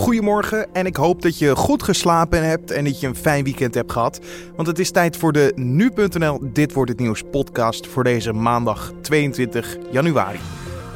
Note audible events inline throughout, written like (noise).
Goedemorgen en ik hoop dat je goed geslapen hebt en dat je een fijn weekend hebt gehad. Want het is tijd voor de nu.nl Dit wordt het nieuws podcast voor deze maandag 22 januari.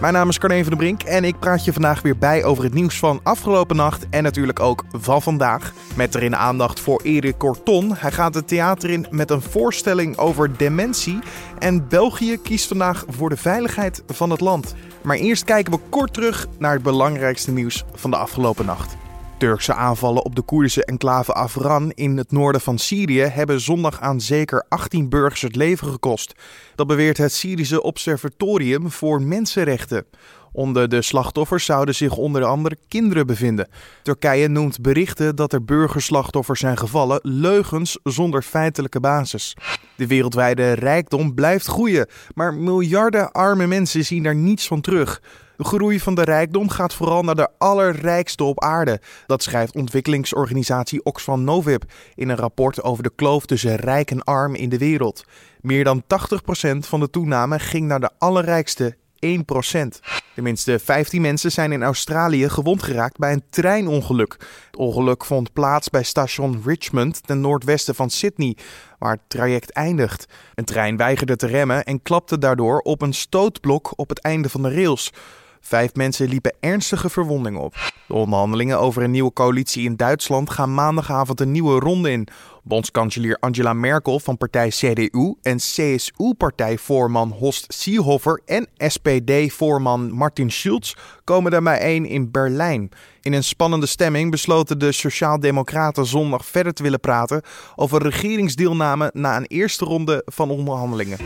Mijn naam is Carne van der Brink en ik praat je vandaag weer bij over het nieuws van afgelopen nacht en natuurlijk ook van vandaag. Met erin aandacht voor Erik Corton. Hij gaat het theater in met een voorstelling over dementie. En België kiest vandaag voor de veiligheid van het land. Maar eerst kijken we kort terug naar het belangrijkste nieuws van de afgelopen nacht. Turkse aanvallen op de Koerdische enclave Afran in het noorden van Syrië hebben zondag aan zeker 18 burgers het leven gekost. Dat beweert het Syrische Observatorium voor Mensenrechten. Onder de slachtoffers zouden zich onder andere kinderen bevinden. Turkije noemt berichten dat er burgerslachtoffers zijn gevallen leugens zonder feitelijke basis. De wereldwijde rijkdom blijft groeien, maar miljarden arme mensen zien daar niets van terug. De groei van de rijkdom gaat vooral naar de allerrijkste op aarde. Dat schrijft ontwikkelingsorganisatie Oxfam Novib in een rapport over de kloof tussen rijk en arm in de wereld. Meer dan 80% van de toename ging naar de allerrijkste 1%. Tenminste, 15 mensen zijn in Australië gewond geraakt bij een treinongeluk. Het ongeluk vond plaats bij station Richmond ten noordwesten van Sydney, waar het traject eindigt. Een trein weigerde te remmen en klapte daardoor op een stootblok op het einde van de rails. Vijf mensen liepen ernstige verwondingen op. De onderhandelingen over een nieuwe coalitie in Duitsland gaan maandagavond een nieuwe ronde in. Bondskanselier Angela Merkel van partij CDU en CSU-partijvoorman Horst Seehofer en SPD-voorman Martin Schulz komen daar bijeen in Berlijn. In een spannende stemming besloten de Sociaaldemocraten zondag verder te willen praten over regeringsdeelname na een eerste ronde van onderhandelingen.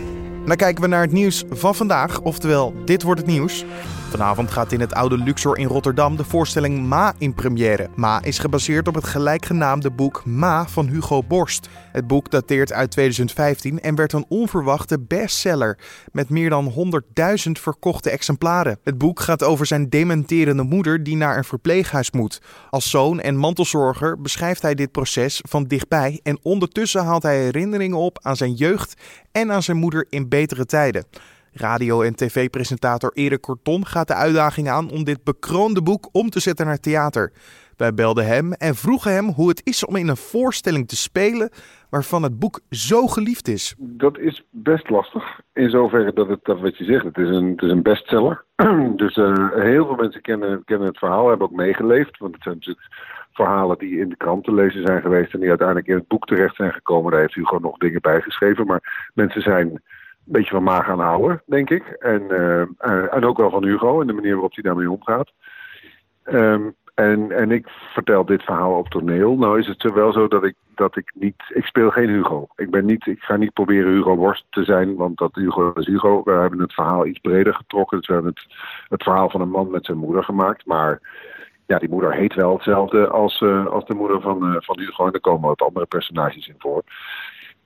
Dan kijken we naar het nieuws van vandaag, oftewel dit wordt het nieuws. Vanavond gaat in het oude Luxor in Rotterdam de voorstelling Ma in première. Ma is gebaseerd op het gelijkgenaamde boek Ma van Hugo Borst. Het boek dateert uit 2015 en werd een onverwachte bestseller met meer dan 100.000 verkochte exemplaren. Het boek gaat over zijn dementerende moeder die naar een verpleeghuis moet. Als zoon en mantelzorger beschrijft hij dit proces van dichtbij en ondertussen haalt hij herinneringen op aan zijn jeugd en aan zijn moeder in betere tijden. Radio- en tv-presentator Erik Corton gaat de uitdaging aan om dit bekroonde boek om te zetten naar theater. Wij belden hem en vroegen hem hoe het is om in een voorstelling te spelen waarvan het boek zo geliefd is. Dat is best lastig. In zoverre dat het, wat je zegt, het is een, het is een bestseller. (clears throat) dus uh, heel veel mensen kennen, kennen het verhaal, hebben ook meegeleefd. Want het zijn natuurlijk verhalen die in de krant te lezen zijn geweest en die uiteindelijk in het boek terecht zijn gekomen. Daar heeft u gewoon nog dingen bij geschreven. Maar mensen zijn een beetje van maag gaan houden, denk ik. En, uh, en ook wel van Hugo en de manier waarop hij daarmee omgaat. Um, en, en ik vertel dit verhaal op toneel. Nou is het wel zo dat ik, dat ik niet... Ik speel geen Hugo. Ik, ben niet, ik ga niet proberen Hugo Worst te zijn, want dat Hugo is Hugo. We hebben het verhaal iets breder getrokken. Dus we hebben het, het verhaal van een man met zijn moeder gemaakt. Maar ja, die moeder heet wel hetzelfde als, uh, als de moeder van, uh, van Hugo. En er komen wat andere personages in voor.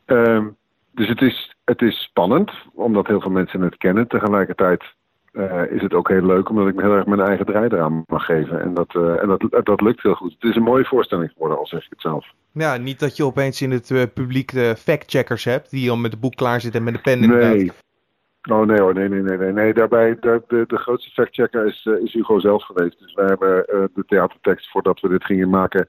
Um, dus het is, het is spannend, omdat heel veel mensen het kennen. Tegelijkertijd uh, is het ook heel leuk omdat ik me heel erg mijn eigen draai eraan mag geven. En, dat, uh, en dat, dat lukt heel goed. Het is een mooie voorstelling geworden, al zeg ik het zelf. Ja, niet dat je opeens in het uh, publiek de factcheckers hebt die al met het boek klaar zitten en met de pen in de Nee. Oh nee hoor, nee, nee, nee. nee. nee daarbij, de, de, de grootste factchecker is, is Hugo zelf geweest. Dus wij hebben de theatertekst voordat we dit gingen maken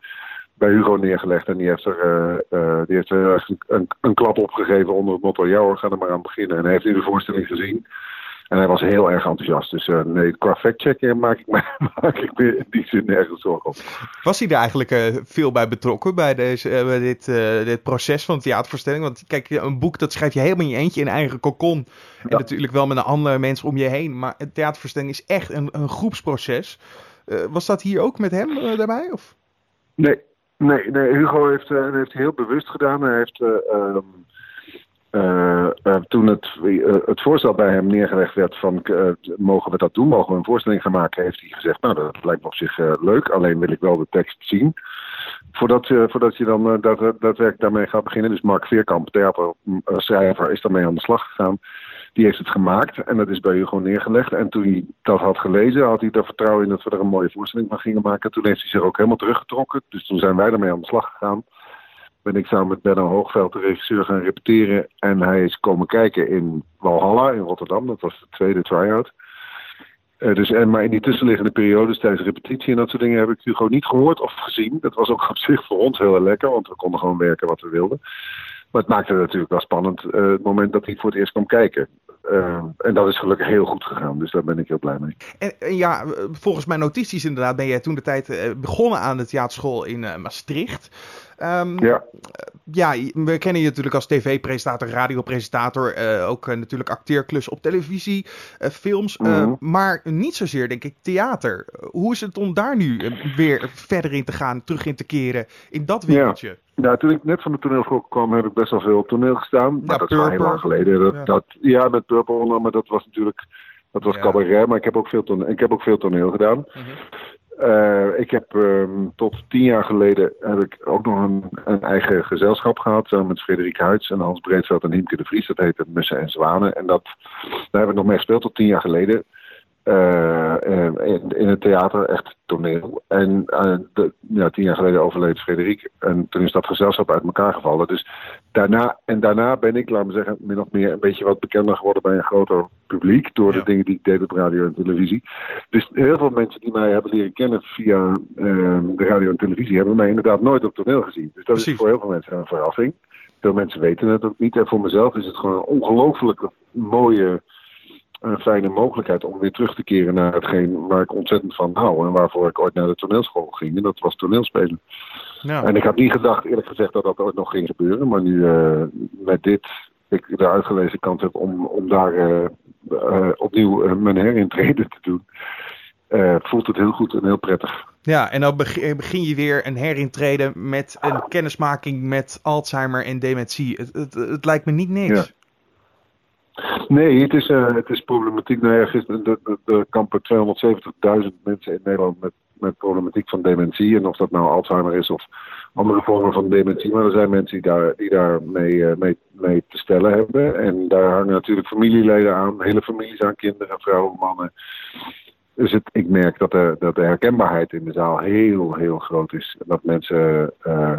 bij Hugo neergelegd. En die heeft er, die heeft er een, een, klap opgegeven onder het motto... ja hoor, ga er maar aan beginnen. En hij heeft nu de voorstelling gezien... En hij was heel erg enthousiast. Dus uh, nee, qua factchecken maak ik, me, (laughs) maak ik me in die zin nergens zorgen op. Was hij er eigenlijk uh, veel bij betrokken bij, deze, uh, bij dit, dit proces van theatervoorstelling? Want kijk, een boek dat schrijf je helemaal in je eentje in eigen kokon. En natuurlijk wel met een andere mensen om je heen. Maar een theatervoorstelling is echt een, een groepsproces. was dat hier ook met hem daarbij? Of? Nee, nee, nee, Hugo heeft, heeft heel bewust gedaan. Hij heeft... Um, uh, uh, toen het, uh, het voorstel bij hem neergelegd werd van mogen we dat doen, mogen we een voorstelling gaan maken, heeft hij gezegd, nou dat lijkt me op zich leuk, alleen wil ik wel de tekst zien. Voordat, voordat je dan daadwerkelijk daarmee gaat beginnen. Dus Mark Veerkamp, theaterschrijver, is daarmee aan de slag gegaan. Die heeft het gemaakt en dat is bij u gewoon neergelegd. En toen hij dat had gelezen, had hij er vertrouwen in dat we er een mooie voorstelling van gingen maken. Toen heeft hij zich ook helemaal teruggetrokken. Dus toen zijn wij ermee aan de slag gegaan ben ik samen met Benno Hoogveld, de regisseur, gaan repeteren. En hij is komen kijken in Walhalla in Rotterdam. Dat was de tweede try-out. dus, en, maar in die tussenliggende periodes tijdens repetitie en dat soort dingen heb ik Hugo niet gehoord of gezien. Dat was ook (laughs) op zich voor ons heel lekker, want we konden gewoon werken wat we wilden. Maar het maakte natuurlijk wel spannend uh, het moment dat hij voor het eerst kwam kijken. Uh, en dat is gelukkig heel goed gegaan, dus daar ben ik heel blij mee. En, en ja, volgens mijn notities inderdaad ben jij toen de tijd begonnen aan de theaterschool in Maastricht. Um, ja. ja, we kennen je natuurlijk als tv-presentator, radiopresentator, uh, ook uh, natuurlijk acteerklus op televisie, uh, films, mm -hmm. maar niet zozeer denk ik theater. Hoe is het om daar nu weer verder in te gaan, terug in te keren in dat wereldje? Ja. Nou, toen ik net van de toneelschool kwam, heb ik best wel veel op toneel gestaan. Maar ja, dat is al heel lang geleden. Dat, ja. dat, ja, met Purple, maar dat was natuurlijk dat was ja. cabaret, maar ik heb ook veel toneel, ik heb ook veel toneel gedaan. Mm -hmm. Uh, ik heb um, tot tien jaar geleden heb ik ook nog een, een eigen gezelschap gehad. Met Frederik Huids en Hans Breedveld en Hiemke de Vries. Dat heette Mussen en Zwanen. En dat, daar heb ik nog mee gespeeld tot tien jaar geleden. Uh, in, in, het theater, echt toneel. En uh, de, ja, tien jaar geleden overleed Frederik. En toen is dat gezelschap uit elkaar gevallen. Dus daarna, en daarna ben ik, laat me zeggen, min of meer een beetje wat bekender geworden bij een groter publiek. Door ja. de dingen die ik deed op radio en televisie. Dus heel veel mensen die mij hebben leren kennen via uh, de radio en televisie hebben mij inderdaad nooit op toneel gezien. Dus dat Precies. is voor heel veel mensen een verrassing. Veel mensen weten het ook niet. En voor mezelf is het gewoon een ongelooflijk mooie een fijne mogelijkheid om weer terug te keren naar hetgeen waar ik ontzettend van hou. En waarvoor ik ooit naar de toneelschool ging. En dat was toneelspelen. Ja. En ik had niet gedacht, eerlijk gezegd, dat dat ooit nog ging gebeuren. Maar nu uh, met dit, ik de uitgelezen kans heb om, om daar uh, uh, opnieuw mijn herintreden te doen. voelt het heel goed en heel prettig. Ja, en dan begin je weer een herintreden met een kennismaking met Alzheimer en dementie. Het, het, het lijkt me niet niks. Ja. Nee, het is, uh, het is problematiek. Nou ja, gisteren er kampen 270.000 mensen in Nederland met, met problematiek van dementie. En of dat nou Alzheimer is of andere vormen van dementie. Maar er zijn mensen die daar, die daar mee, mee, te stellen hebben. En daar hangen natuurlijk familieleden aan, hele families aan, kinderen, vrouwen, mannen. Dus het, ik merk dat de, dat de herkenbaarheid in de zaal heel, heel groot is. En dat mensen, uh,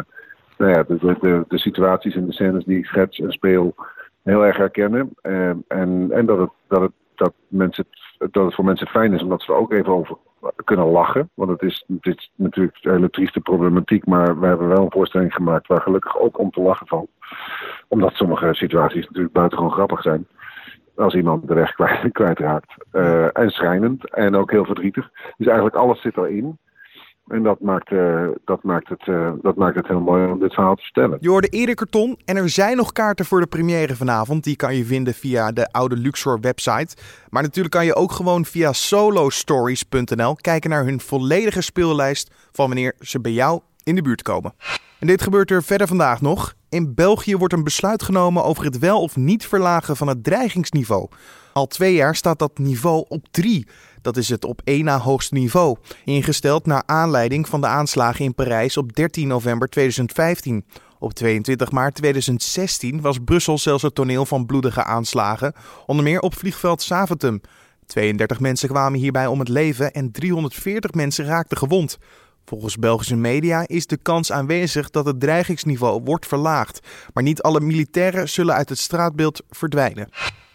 nou ja, de, de, de situaties en de scènes die ik schets en speel heel erg herkennen. en, en dat, het, dat, het, dat, mensen, dat het voor mensen fijn is omdat ze er ook even over kunnen lachen. Want het is, het is natuurlijk een hele trieste problematiek, maar we hebben wel een voorstelling gemaakt waar gelukkig ook om te lachen valt. Omdat sommige situaties natuurlijk buitengewoon grappig zijn. Als iemand de weg kwijt, (laughs) kwijtraakt. Uh, en schrijnend en ook heel verdrietig. Dus eigenlijk alles zit erin. En dat maakt, uh, dat, maakt het, uh, dat maakt het heel mooi om dit verhaal te vertellen. Je hoorde Erik Karton en er zijn nog kaarten voor de première vanavond. Die kan je vinden via de oude Luxor website. Maar natuurlijk kan je ook gewoon via solostories.nl kijken naar hun volledige speellijst van wanneer ze bij jou in de buurt komen. En dit gebeurt er verder vandaag nog. In België wordt een besluit genomen over het wel of niet verlagen van het dreigingsniveau. Al twee jaar staat dat niveau op 3. Dat is het op één na hoogste niveau. Ingesteld naar aanleiding van de aanslagen in Parijs op 13 november 2015. Op 22 maart 2016 was Brussel zelfs het toneel van bloedige aanslagen, onder meer op vliegveld Zaventem. 32 mensen kwamen hierbij om het leven en 340 mensen raakten gewond. Volgens Belgische media is de kans aanwezig dat het dreigingsniveau wordt verlaagd, maar niet alle militairen zullen uit het straatbeeld verdwijnen.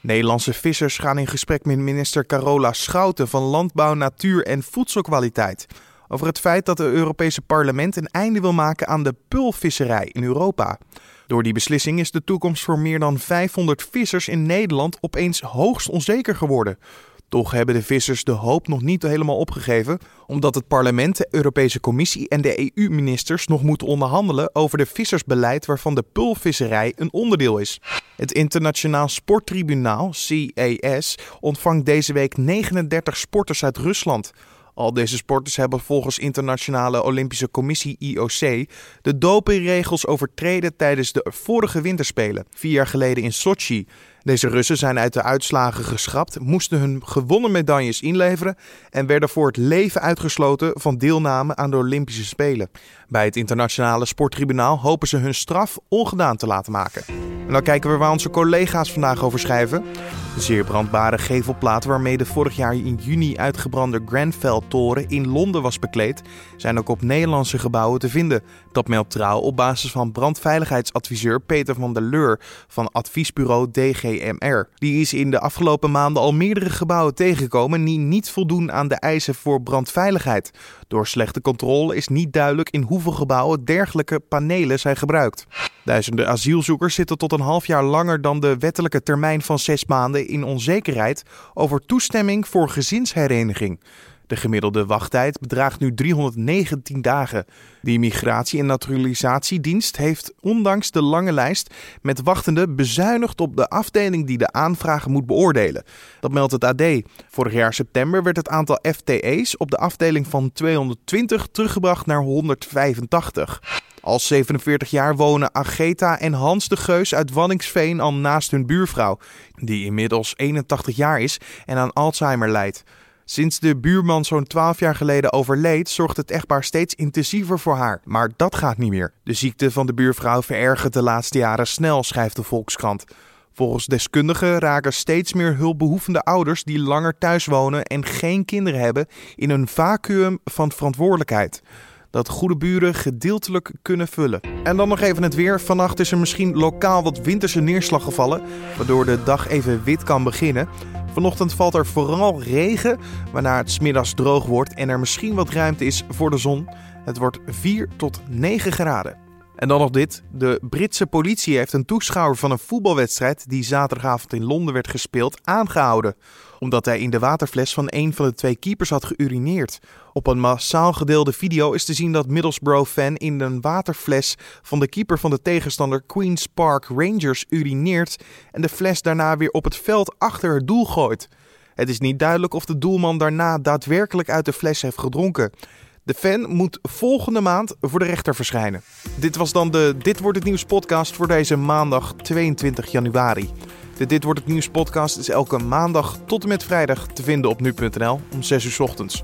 Nederlandse vissers gaan in gesprek met minister Carola Schouten van Landbouw, Natuur en Voedselkwaliteit over het feit dat het Europese parlement een einde wil maken aan de pulvisserij in Europa. Door die beslissing is de toekomst voor meer dan 500 vissers in Nederland opeens hoogst onzeker geworden. Toch hebben de vissers de hoop nog niet helemaal opgegeven, omdat het parlement, de Europese Commissie en de EU-ministers nog moeten onderhandelen over de vissersbeleid waarvan de pulvisserij een onderdeel is. Het Internationaal Sporttribunaal, CAS, ontvangt deze week 39 sporters uit Rusland. Al deze sporters hebben volgens Internationale Olympische Commissie IOC de dopingregels overtreden tijdens de vorige winterspelen, vier jaar geleden in Sochi. Deze Russen zijn uit de uitslagen geschrapt, moesten hun gewonnen medailles inleveren en werden voor het leven uitgesloten van deelname aan de Olympische Spelen. Bij het Internationale Sporttribunaal hopen ze hun straf ongedaan te laten maken. En dan kijken we waar onze collega's vandaag over schrijven. De zeer brandbare gevelplaat waarmee de vorig jaar in juni uitgebrande Grenfell-toren in Londen was bekleed, zijn ook op Nederlandse gebouwen te vinden. Dat meldt trouw op basis van brandveiligheidsadviseur Peter van der Leur van adviesbureau DGMR. Die is in de afgelopen maanden al meerdere gebouwen tegengekomen die niet voldoen aan de eisen voor brandveiligheid. Door slechte controle is niet duidelijk in hoeveel gebouwen dergelijke panelen zijn gebruikt. Duizenden asielzoekers zitten tot een half jaar langer dan de wettelijke termijn van zes maanden in onzekerheid over toestemming voor gezinshereniging. De gemiddelde wachttijd bedraagt nu 319 dagen. De Immigratie- en Naturalisatiedienst heeft ondanks de lange lijst met wachtenden bezuinigd op de afdeling die de aanvragen moet beoordelen. Dat meldt het AD. Vorig jaar september werd het aantal FTE's op de afdeling van 220 teruggebracht naar 185. Al 47 jaar wonen Ageta en Hans de Geus uit Wanningsveen al naast hun buurvrouw, die inmiddels 81 jaar is en aan Alzheimer lijdt. Sinds de buurman zo'n 12 jaar geleden overleed, zorgt het echtpaar steeds intensiever voor haar. Maar dat gaat niet meer. De ziekte van de buurvrouw verergert de laatste jaren snel, schrijft de Volkskrant. Volgens deskundigen raken steeds meer hulpbehoevende ouders die langer thuis wonen en geen kinderen hebben in een vacuüm van verantwoordelijkheid dat goede buren gedeeltelijk kunnen vullen. En dan nog even het weer. Vannacht is er misschien lokaal wat winterse neerslag gevallen, waardoor de dag even wit kan beginnen. Vanochtend valt er vooral regen, waarna het smiddags droog wordt en er misschien wat ruimte is voor de zon. Het wordt 4 tot 9 graden. En dan nog dit. De Britse politie heeft een toeschouwer van een voetbalwedstrijd die zaterdagavond in Londen werd gespeeld aangehouden. Omdat hij in de waterfles van een van de twee keepers had geurineerd. Op een massaal gedeelde video is te zien dat Middlesbrough-fan in een waterfles van de keeper van de tegenstander Queen's Park Rangers urineert en de fles daarna weer op het veld achter het doel gooit. Het is niet duidelijk of de doelman daarna daadwerkelijk uit de fles heeft gedronken. De fan moet volgende maand voor de rechter verschijnen. Dit was dan de Dit wordt het nieuws podcast voor deze maandag 22 januari. De Dit wordt het nieuws podcast is elke maandag tot en met vrijdag te vinden op nu.nl om 6 uur ochtends.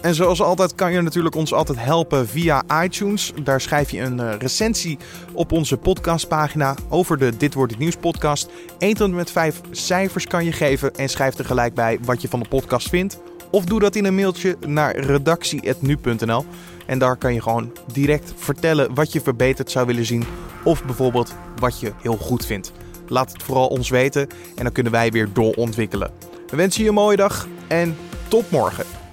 En zoals altijd kan je natuurlijk ons altijd helpen via iTunes. Daar schrijf je een uh, recensie op onze podcastpagina over de Dit wordt het nieuws podcast. 1 tot met 5 cijfers kan je geven en schrijf er gelijk bij wat je van de podcast vindt. Of doe dat in een mailtje naar redactie.nu.nl. En daar kan je gewoon direct vertellen wat je verbeterd zou willen zien. Of bijvoorbeeld wat je heel goed vindt. Laat het vooral ons weten en dan kunnen wij weer doorontwikkelen. We wensen je een mooie dag en tot morgen.